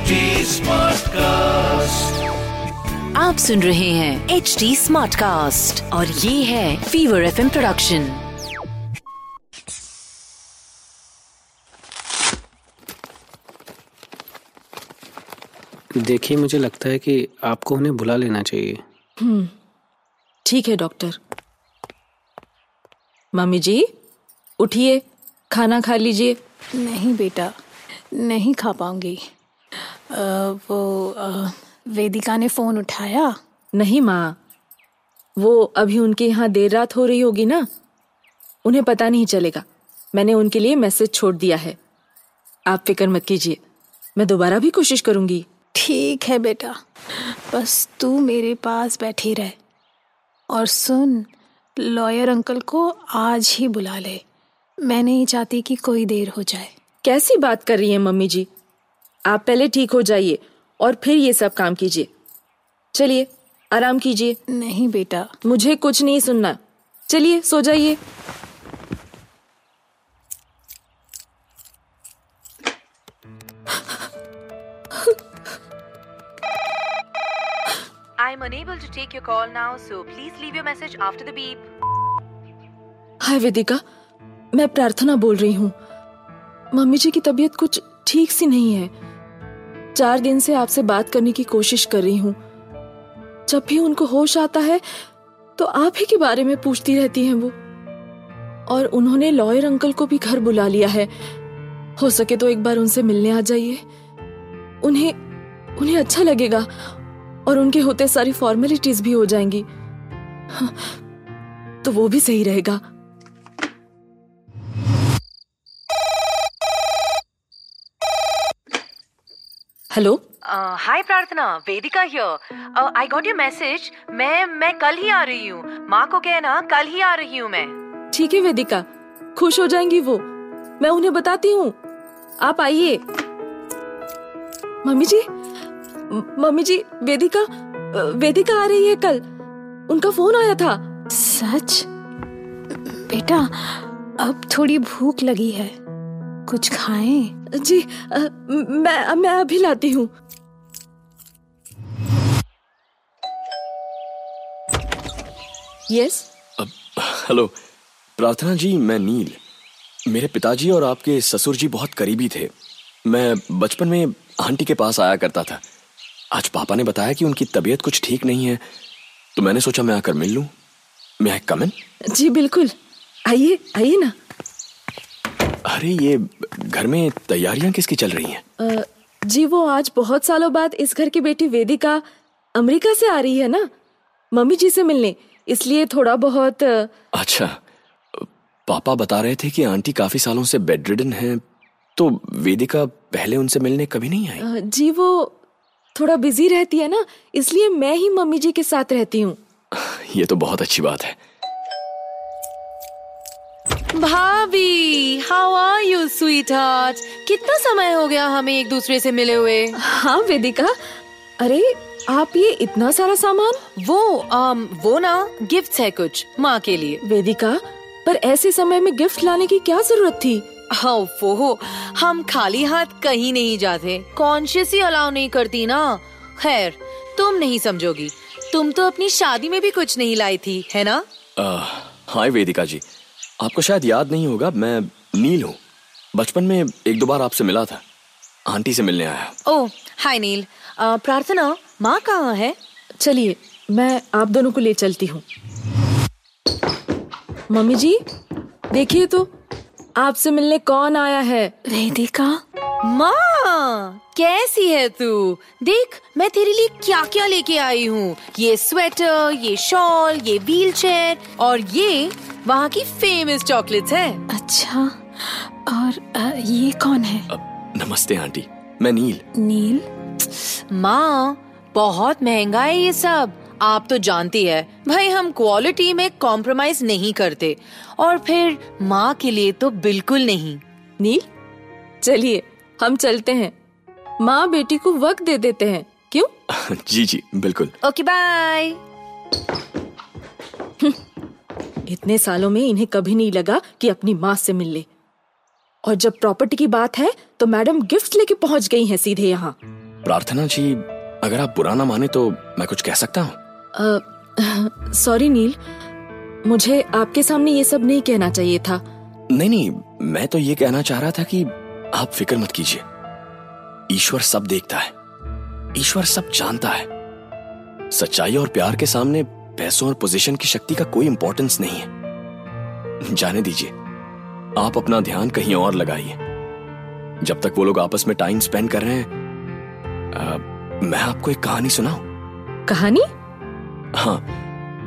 HD Smartcast. आप सुन रहे हैं एच डी स्मार्ट कास्ट और ये है फीवर एफएम प्रोडक्शन देखिए मुझे लगता है कि आपको उन्हें बुला लेना चाहिए। ठीक है डॉक्टर। मम्मी जी उठिए खाना खा लीजिए। नहीं बेटा नहीं खा पाऊँगी। वो वेदिका ने फ़ोन उठाया। नहीं माँ वो अभी उनके यहाँ देर रात हो रही होगी ना? उन्हें पता नहीं चलेगा। मैंने उनके लिए मैसेज छोड़ दिया है। आप फ़िक्र मत कीजिए। मैं दोबारा भी कोशिश करूँगी। ठीक है बेटा। बस तू मेरे पास बैठी रह और सुन लॉयर अंकल को आज ही बुला ले। मैं नहीं चाहती कि कोई देर हो जाए। कैसी बात कर रही है मम्मी जी? आप पहले ठीक हो जाइए और फिर ये सब काम कीजिए। चलिए आराम कीजिए। नहीं बेटा। मुझे कुछ नहीं सुनना। चलिए सो जाइए। I'm unable to take your call now, so please leave your message after the beep. हाय वेदिका मैं प्रार्थना बोल रही हूँ। मम्मी जी की तबीयत कुछ ठीक सी नहीं है। चार दिन से आपसे बात करने की कोशिश कर रही हूँ। जब भी उनको होश आता है तो आप ही के बारे में पूछती रहती हैं वो। और उन्होंने लॉयर अंकल को भी घर बुला लिया है। हो सके तो एक बार उनसे मिलने आ जाइए। उन्हें उन्हें अच्छा लगेगा और उनके होते सारी फॉर्मेलिटीज भी हो जाएँगी। हाँ, तो वो भी सही रहेगा। Hello hi Prarthana Vedika here I got your message मैं मैं कल ही आ रही हूँ। माँ को कहना कल ही आ रही हूँ मैं। ठीक है वेदिका खुश हो जाएँगी वो। मैं उन्हें बताती हूँ। आप आइए। मम्मी जी? मम्मी जी वेदिका वेदिका आ रही है कल। उनका फ़ोन आया था। सच? बेटा अब थोड़ी भूख लगी है। कुछ खाएँ? जी अ, म- मैं मैं अभी लाती हूँ। Yes hello. प्रार्थना जी मैं नील। मेरे पिताजी और आपके ससुर जी बहुत करीबी थे। मैं बचपन में आंटी के पास आया करता था। आज पापा ने बताया कि उनकी तबीयत कुछ ठीक नहीं है तो मैंने सोचा मैं आकर मिल लूँ। मैं कम इन जी बिल्कुल। आइए आइए ना। अरे ये घर में तैयारियाँ किसकी चल रही हैं? जी वो आज बहुत सालों बाद इस घर की बेटी वेदिका अमेरिका से आ रही है ना? मम्मी जी से मिलने इसलिए थोड़ा बहुत अच्छा पापा बता रहे थे कि आंटी काफ़ी सालों से बेड रिडन है तो वेदिका पहले उनसे मिलने कभी नहीं आई? जी वो थोड़ा बिज़ी रहती है ना इसलिए मैं ही मम्मी जी के साथ रहती हूँ। ये तो बहुत अच्छी बात है। भाभी how are you sweetheart कितना समय हो गया हमें एक दूसरे से मिले हुए? हाँ वेदिका। अरे आप ये इतना सारा सामान? वो um, वो ना गिफ्ट है कुछ माँ के लिए। वेदिका पर ऐसे समय में गिफ्ट लाने की क्या ज़रूरत थी? हाँ वो हो हम खाली हाथ कहीं नहीं जाते। कॉन्शियस ही अलाउ नहीं करती ना। खैर तुम नहीं समझोगी। तुम तो अपनी शादी में भी कुछ नहीं लाई थी है ना? आह, हाय वेदिका जी। आपको शायद याद नहीं होगा मैं नील हूँ। बचपन में एक दो बार आपसे मिला था। आंटी से मिलने आया। ओ हाय नील। प्रार्थना माँ कहाँ है? चलिए मैं आप दोनों को ले चलती हूँ। मम्मी जी देखिए तो आपसे मिलने कौन आया है? वेदिका माँ कैसी है तू? देख मैं तेरे लिए क्या क्या लेके आई हूँ। ये स्वेटर ये शॉल ये व्हील चेयर और ये वहाँ की फ़ेमस चॉकलेट्स है। अच्छा और अ, ये कौन है? नमस्ते आंटी। मैं नील। नील? माँ बहुत महँगा है ये सब। आप तो जानती है भाई हम क्वालिटी में कॉम्प्रोमाइज नहीं करते। और फिर माँ के लिए तो बिल्कुल नहीं। नील चलिए हम चलते हैं। माँ बेटी को वक्त दे देते हैं क्यों? जी जी बिल्कुल। ओके बाय इतने सालों में इन्हें कभी नहीं लगा कि अपनी माँ से मिल ले। और जब प्रॉपर्टी की बात है तो मैडम गिफ्ट लेके पहुँच गई हैं सीधे यहाँ। प्रार्थना जी अगर आप बुरा ना माने तो मैं कुछ कह सकता हूँ? सॉरी नील मुझे आपके सामने ये सब नहीं कहना चाहिए था। नहीं नहीं मैं तो ये कहना चाह रहा था कि आप फ़िक्र मत कीजिए। ईश्वर सब देखता है। ईश्वर सब जानता है। सच्चाई और प्यार के सामने पैसों और पोजीशन की शक्ति का कोई इंपॉर्टेंस नहीं है। जाने दीजिए आप अपना ध्यान कहीं और लगाइए। जब तक वो लोग आपस में टाइम स्पेंड कर रहे हैं आ, मैं आपको एक कहानी सुनाऊं? कहानी? हाँ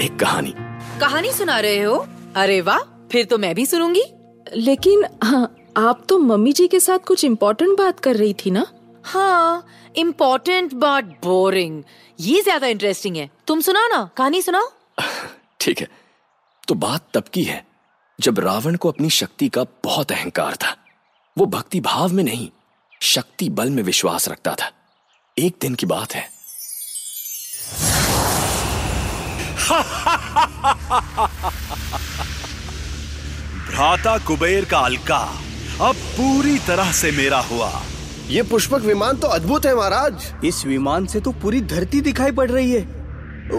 एक कहानी। कहानी सुना रहे हो? अरे वाह फिर तो मैं भी सुनूँगी। लेकिन हाँ आप तो मम्मी जी के साथ कुछ इम्पोर्टेंट बात कर रही थी ना? हाँ इम्पोर्टेंट बट बोरिंग ये ज़्यादा इंटरेस्टिंग है। तुम सुनाओ ना कहानी सुनाओ। ठीक है। तो बात तब की है जब रावण को अपनी शक्ति का बहुत अहंकार था। वो भक्ति भाव में नहीं शक्ति बल में विश्वास रखता था। एक दिन की बात है। भ्राता कुबेर का अलका अब पूरी तरह से मेरा हुआ। ये पुष्पक विमान तो अद्भुत है महाराज। इस विमान से तो पूरी धरती दिखाई पड़ रही है।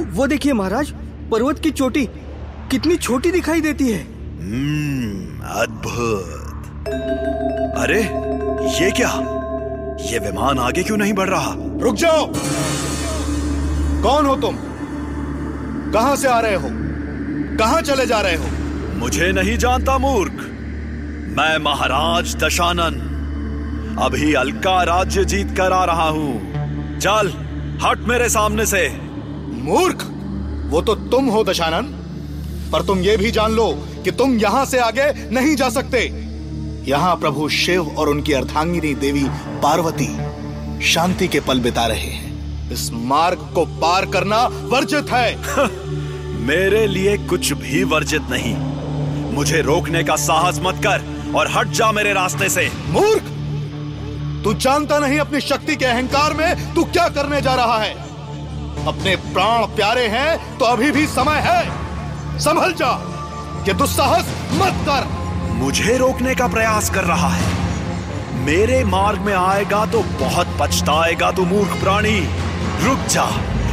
वो देखिए महाराज पर्वत की चोटी कितनी छोटी दिखाई देती है। हम्म, अद्भुत। अरे ये क्या? ये विमान आगे क्यों नहीं बढ़ रहा? रुक जाओ। कौन हो तुम? कहाँ से आ रहे हो? कहाँ चले जा रहे हो? मुझे नहीं जानता मूर्ख। मैं महाराज दशानन। अभी अलका राज्य जीत कर आ रहा हूँ। चल हट मेरे सामने से। मूर्ख! वो तो तुम हो दशानन। पर तुम ये भी जान लो कि तुम यहाँ से आगे नहीं जा सकते। यहाँ प्रभु शिव और उनकी अर्धांगिनी देवी पार्वती शांति के पल बिता रहे हैं। इस मार्ग को पार करना वर्जित है। मेरे लिए कुछ भी वर्जित नहीं। मुझे रोकने का साहस मत कर और हट जा मेरे रास्ते से। मूर्ख! तू जानता नहीं अपनी शक्ति के अहंकार में तू क्या करने जा रहा है। अपने प्राण प्यारे हैं तो अभी भी समय है। संभल जा कि दुस्साहस मत कर। मुझे रोकने का प्रयास कर रहा है। मेरे मार्ग में आएगा तो बहुत पछताएगा तू मूर्ख प्राणी। रुक जा,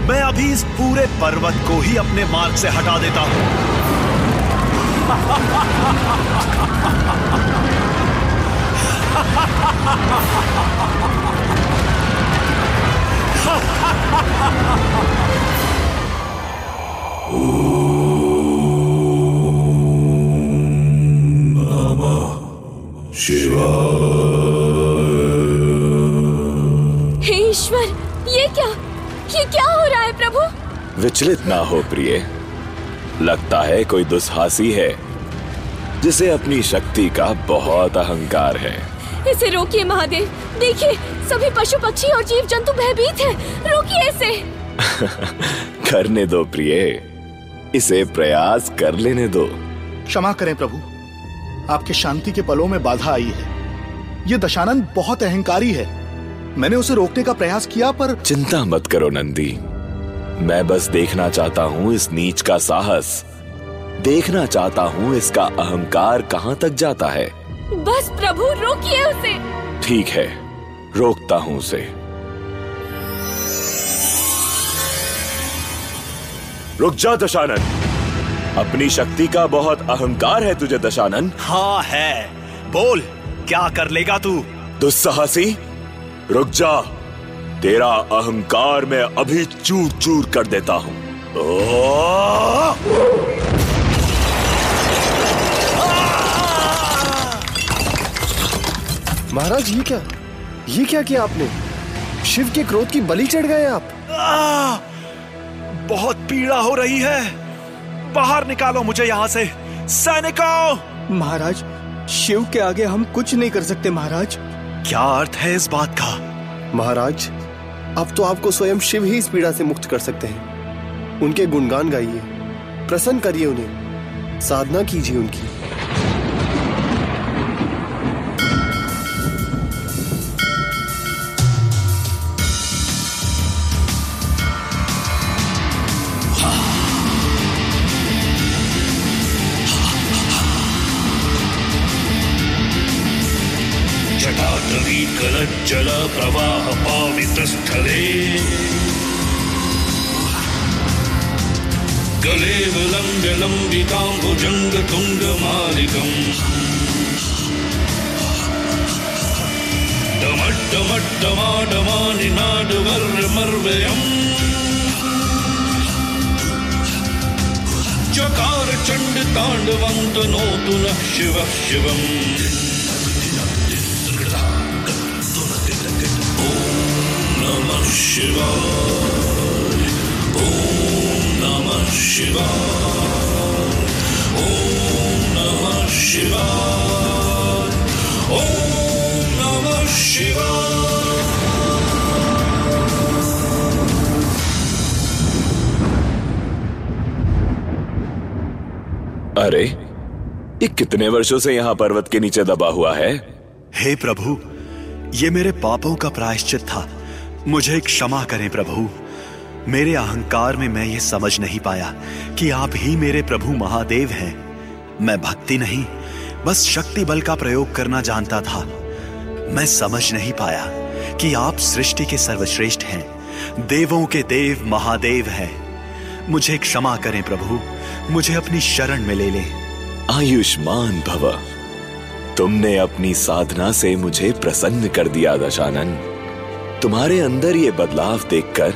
मैं अभी इस पूरे पर्वत को ही अपने मार्ग से हटा देता हूँ। हे ईश्वर ये क्या? ये क्या हो रहा है प्रभु? विचलित ना हो प्रिय। लगता है कोई दुस्साहसी है जिसे अपनी शक्ति का बहुत अहंकार है। इसे रोकिए महादेव। देखिए सभी पशु पक्षी और जीव जंतु भयभीत हैं। रोकिए इसे। करने दो प्रिय। इसे प्रयास कर लेने दो। क्षमा करें प्रभु। आपके शांति के पलों में बाधा आई है। ये दशानंद बहुत अहंकारी है। मैंने उसे रोकने का प्रयास किया पर चिंता मत करो नंदी। मैं बस देखना चाहता हूँ इस नीच का साहस। देखना चाहता हूँ इसका अहंकार कहाँ तक जाता है। बस प्रभु रोकिए उसे। ठीक है रोकता हूँ उसे। रुक जा दशानन अपनी शक्ति का बहुत अहंकार है तुझे दशानन। हाँ है। बोल क्या कर लेगा तू? दुस्साहसी रुक जा। तेरा अहंकार मैं अभी चूर चूर कर देता हूँ। महाराज ये क्या? ये क्या किया आपने? शिव के क्रोध की बलि चढ़ गए आप। आ, बहुत पीड़ा हो रही है। बाहर निकालो मुझे यहाँ से। सैनिकों! महाराज शिव के आगे हम कुछ नहीं कर सकते महाराज। क्या अर्थ है इस बात का? महाराज अब तो आपको स्वयं शिव ही इस पीड़ा से मुक्त कर सकते हैं। उनके गुणगान गाइए प्रसन्न करिए उन्हें साधना कीजिए उनकी। गलज्जलप्रवाहपावितस्थले। कलेव लङ्गलम्बिताम्बुजङ्गतुङ्गमालिकम् डमट्टमट्टमाडवाणिनाडवर् मर्वयम् चकारचण्डताण्डवन्तनोतु नः शिवः शिवम्। अरे, ये कितने वर्षों से यहाँ पर्वत के नीचे दबा हुआ है? हे प्रभु, ये मेरे पापों का प्रायश्चित था। मुझे क्षमा करें प्रभु। मेरे अहंकार में मैं ये समझ नहीं पाया कि आप ही मेरे प्रभु महादेव हैं। मैं भक्ति नहीं, बस शक्ति बल का प्रयोग करना जानता था। मैं समझ नहीं पाया कि आप सृष्टि के सर्वश्रेष्ठ हैं, देवों के देव महादेव हैं। मुझे क्षमा करें प्रभु, मुझे अपनी शरण में ले लें। आयुष्मान भव। तुमने अपनी साधना से मुझे प्रसन्न कर दिया, दशानन। तुम्हारे अंदर ये बदलाव देखकर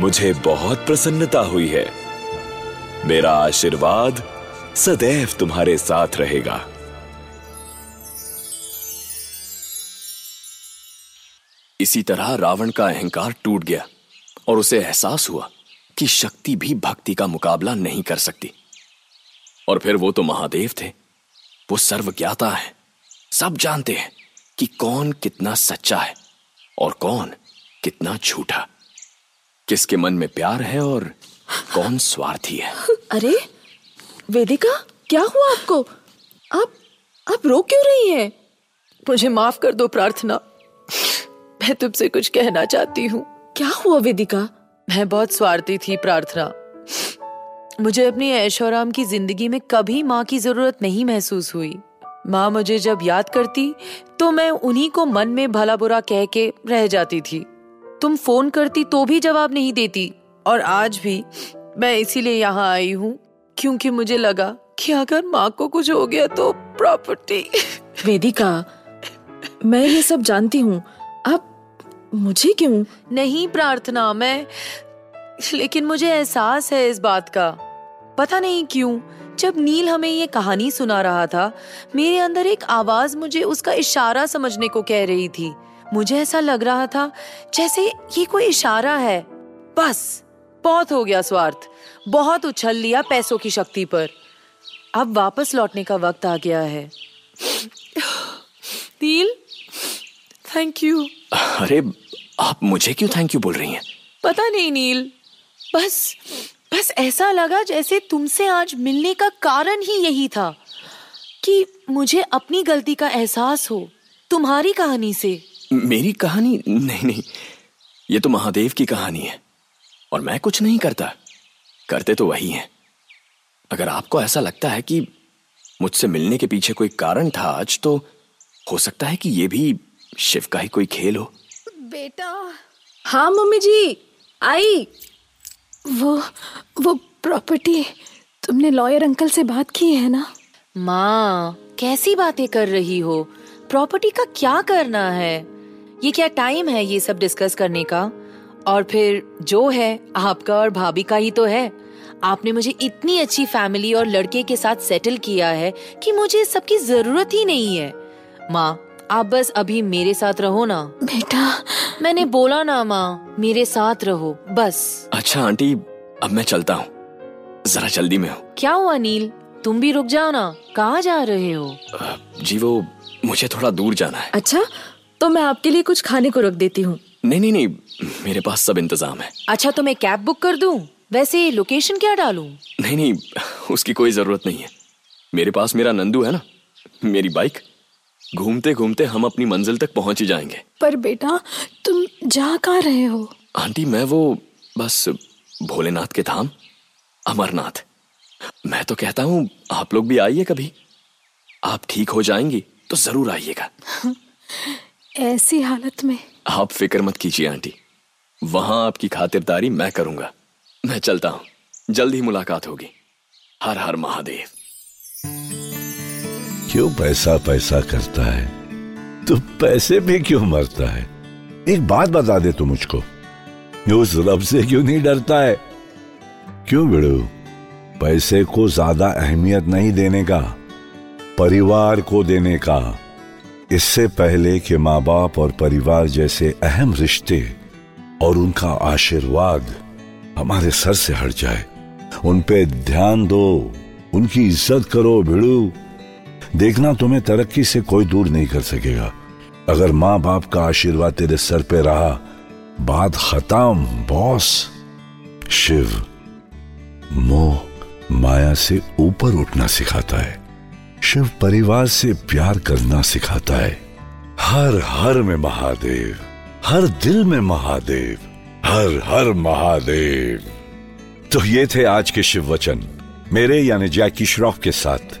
मुझे बहुत प्रसन्नता हुई है। मेरा आशीर्वाद सदैव तुम्हारे साथ रहेगा। इसी तरह रावण का अहंकार टूट गया और उसे एहसास हुआ कि शक्ति भी भक्ति का मुकाबला नहीं कर सकती। और फिर वो तो महादेव थे। वो सर्वज्ञाता है। सब जानते हैं कि कौन कितना सच्चा है। और कौन कितना झूठा? किसके मन में प्यार है और कौन स्वार्थी है? अरे वेदिका क्या हुआ आपको? आप आप रो क्यों रही हैं? मुझे माफ़ कर दो प्रार्थना। मैं तुमसे कुछ कहना चाहती हूँ। क्या हुआ वेदिका? मैं बहुत स्वार्थी थी प्रार्थना। मुझे अपनी ऐशोराम की ज़िंदगी में कभी माँ की ज़रूरत नहीं महसूस हुई। माँ मुझे जब याद करती तो मैं उन्हीं को मन में भला बुरा कह के रह जाती थी। तुम फ़ोन करती तो भी जवाब नहीं देती और आज भी मैं इसीलिए यहाँ आई हूँ क्योंकि मुझे लगा कि अगर माँ को कुछ हो गया तो प्रॉपर्टी। वेदिका मैं ये सब जानती हूँ। आप मुझे क्यों? नहीं प्रार्थना मैं लेकिन मुझे एहसास है इस बात का। पता नहीं क्यों जब नील हमें ये कहानी सुना रहा था मेरे अंदर एक आवाज़ मुझे उसका इशारा समझने को कह रही थी। मुझे ऐसा लग रहा था जैसे ये कोई इशारा है। बस बहुत हो गया स्वार्थ। बहुत उछल लिया पैसों की शक्ति पर। अब वापस लौटने का वक्त आ गया है। नील थैंक यू अरे आप मुझे क्यों थैंक यू बोल रही हैं? पता नहीं नील बस बस ऐसा लगा जैसे तुमसे आज मिलने का कारण ही यही था कि मुझे अपनी गलती का एहसास हो तुम्हारी कहानी से। मेरी कहानी? नहीं नहीं। ये तो महादेव की कहानी है और मैं कुछ नहीं करता। करते तो वही हैं। अगर आपको ऐसा लगता है कि मुझसे मिलने के पीछे कोई कारण था आज तो हो सकता है कि ये भी शिव का ही कोई खेल हो। बेटा। हाँ मम्मी जी आई। वो वो प्रॉपर्टी तुमने लॉयर अंकल से बात की है ना? माँ, कैसी बातें कर रही हो? प्रॉपर्टी का क्या करना है? ये क्या टाइम है ये सब डिस्कस करने का? और फिर जो है, आपका और भाभी का ही तो है। आपने मुझे इतनी अच्छी फैमिली और लड़के के साथ सेटल किया है कि मुझे इस सब की ज़रूरत ही नहीं है। माँ आप बस अभी मेरे साथ रहो ना। बेटा। मैंने बोला ना माँ मेरे साथ रहो बस। अच्छा आंटी अब मैं चलता हूँ। जरा जल्दी में हूँ। क्या हुआ नील? तुम भी रुक जाओ ना। कहाँ जा रहे हो? जी वो मुझे थोड़ा दूर जाना है। अच्छा तो मैं आपके लिए कुछ खाने को रख देती हूँ। नहीं नहीं नहीं मेरे पास सब इंतज़ाम है। अच्छा तो मैं कैब बुक कर दूँ? वैसे लोकेशन क्या डालूं? नहीं नहीं उसकी कोई ज़रूरत नहीं है। मेरे पास मेरा नंदू है ना मेरी बाइक। घूमते घूमते हम अपनी मंजिल तक पहुँच ही जाएँगे। पर बेटा तुम जा कहाँ रहे हो? आंटी मैं वो बस भोलेनाथ के धाम अमरनाथ। मैं तो कहता हूँ आप लोग भी आइए कभी। आप ठीक हो जाएँगी तो ज़रूर आइएगा। ऐसी हालत में। आप फ़िक्र मत कीजिए आंटी वहाँ आपकी खातिरदारी मैं करूँगा। मैं चलता हूँ जल्द ही मुलाकात होगी। हर हर महादेव। क्यों पैसा पैसा करता है? तो पैसे पे क्यों मरता है? एक बात बता दे तू मुझको। उस रब से क्यों नहीं डरता है? क्यों बिड़ू? पैसे को ज़्यादा अहमियत नहीं देने का, परिवार को देने का, इससे पहले कि माँ बाप और परिवार जैसे अहम रिश्ते और उनका आशीर्वाद हमारे सर से हट जाए। उन पे ध्यान दो, उनकी इज़्ज़त करो भिड़ू देखना तुम्हें तरक्की से कोई दूर नहीं कर सकेगा। अगर माँ बाप का आशीर्वाद तेरे सर पे रहा, बात खत्म, बॉस। शिव, मोह माया से ऊपर उठना सिखाता है। शिव परिवार से प्यार करना सिखाता है। हर हर में महादेव, हर दिल में महादेव, हर हर महादेव। तो ये थे आज के शिव वचन। मेरे यानी जैकी श्रॉफ के साथ।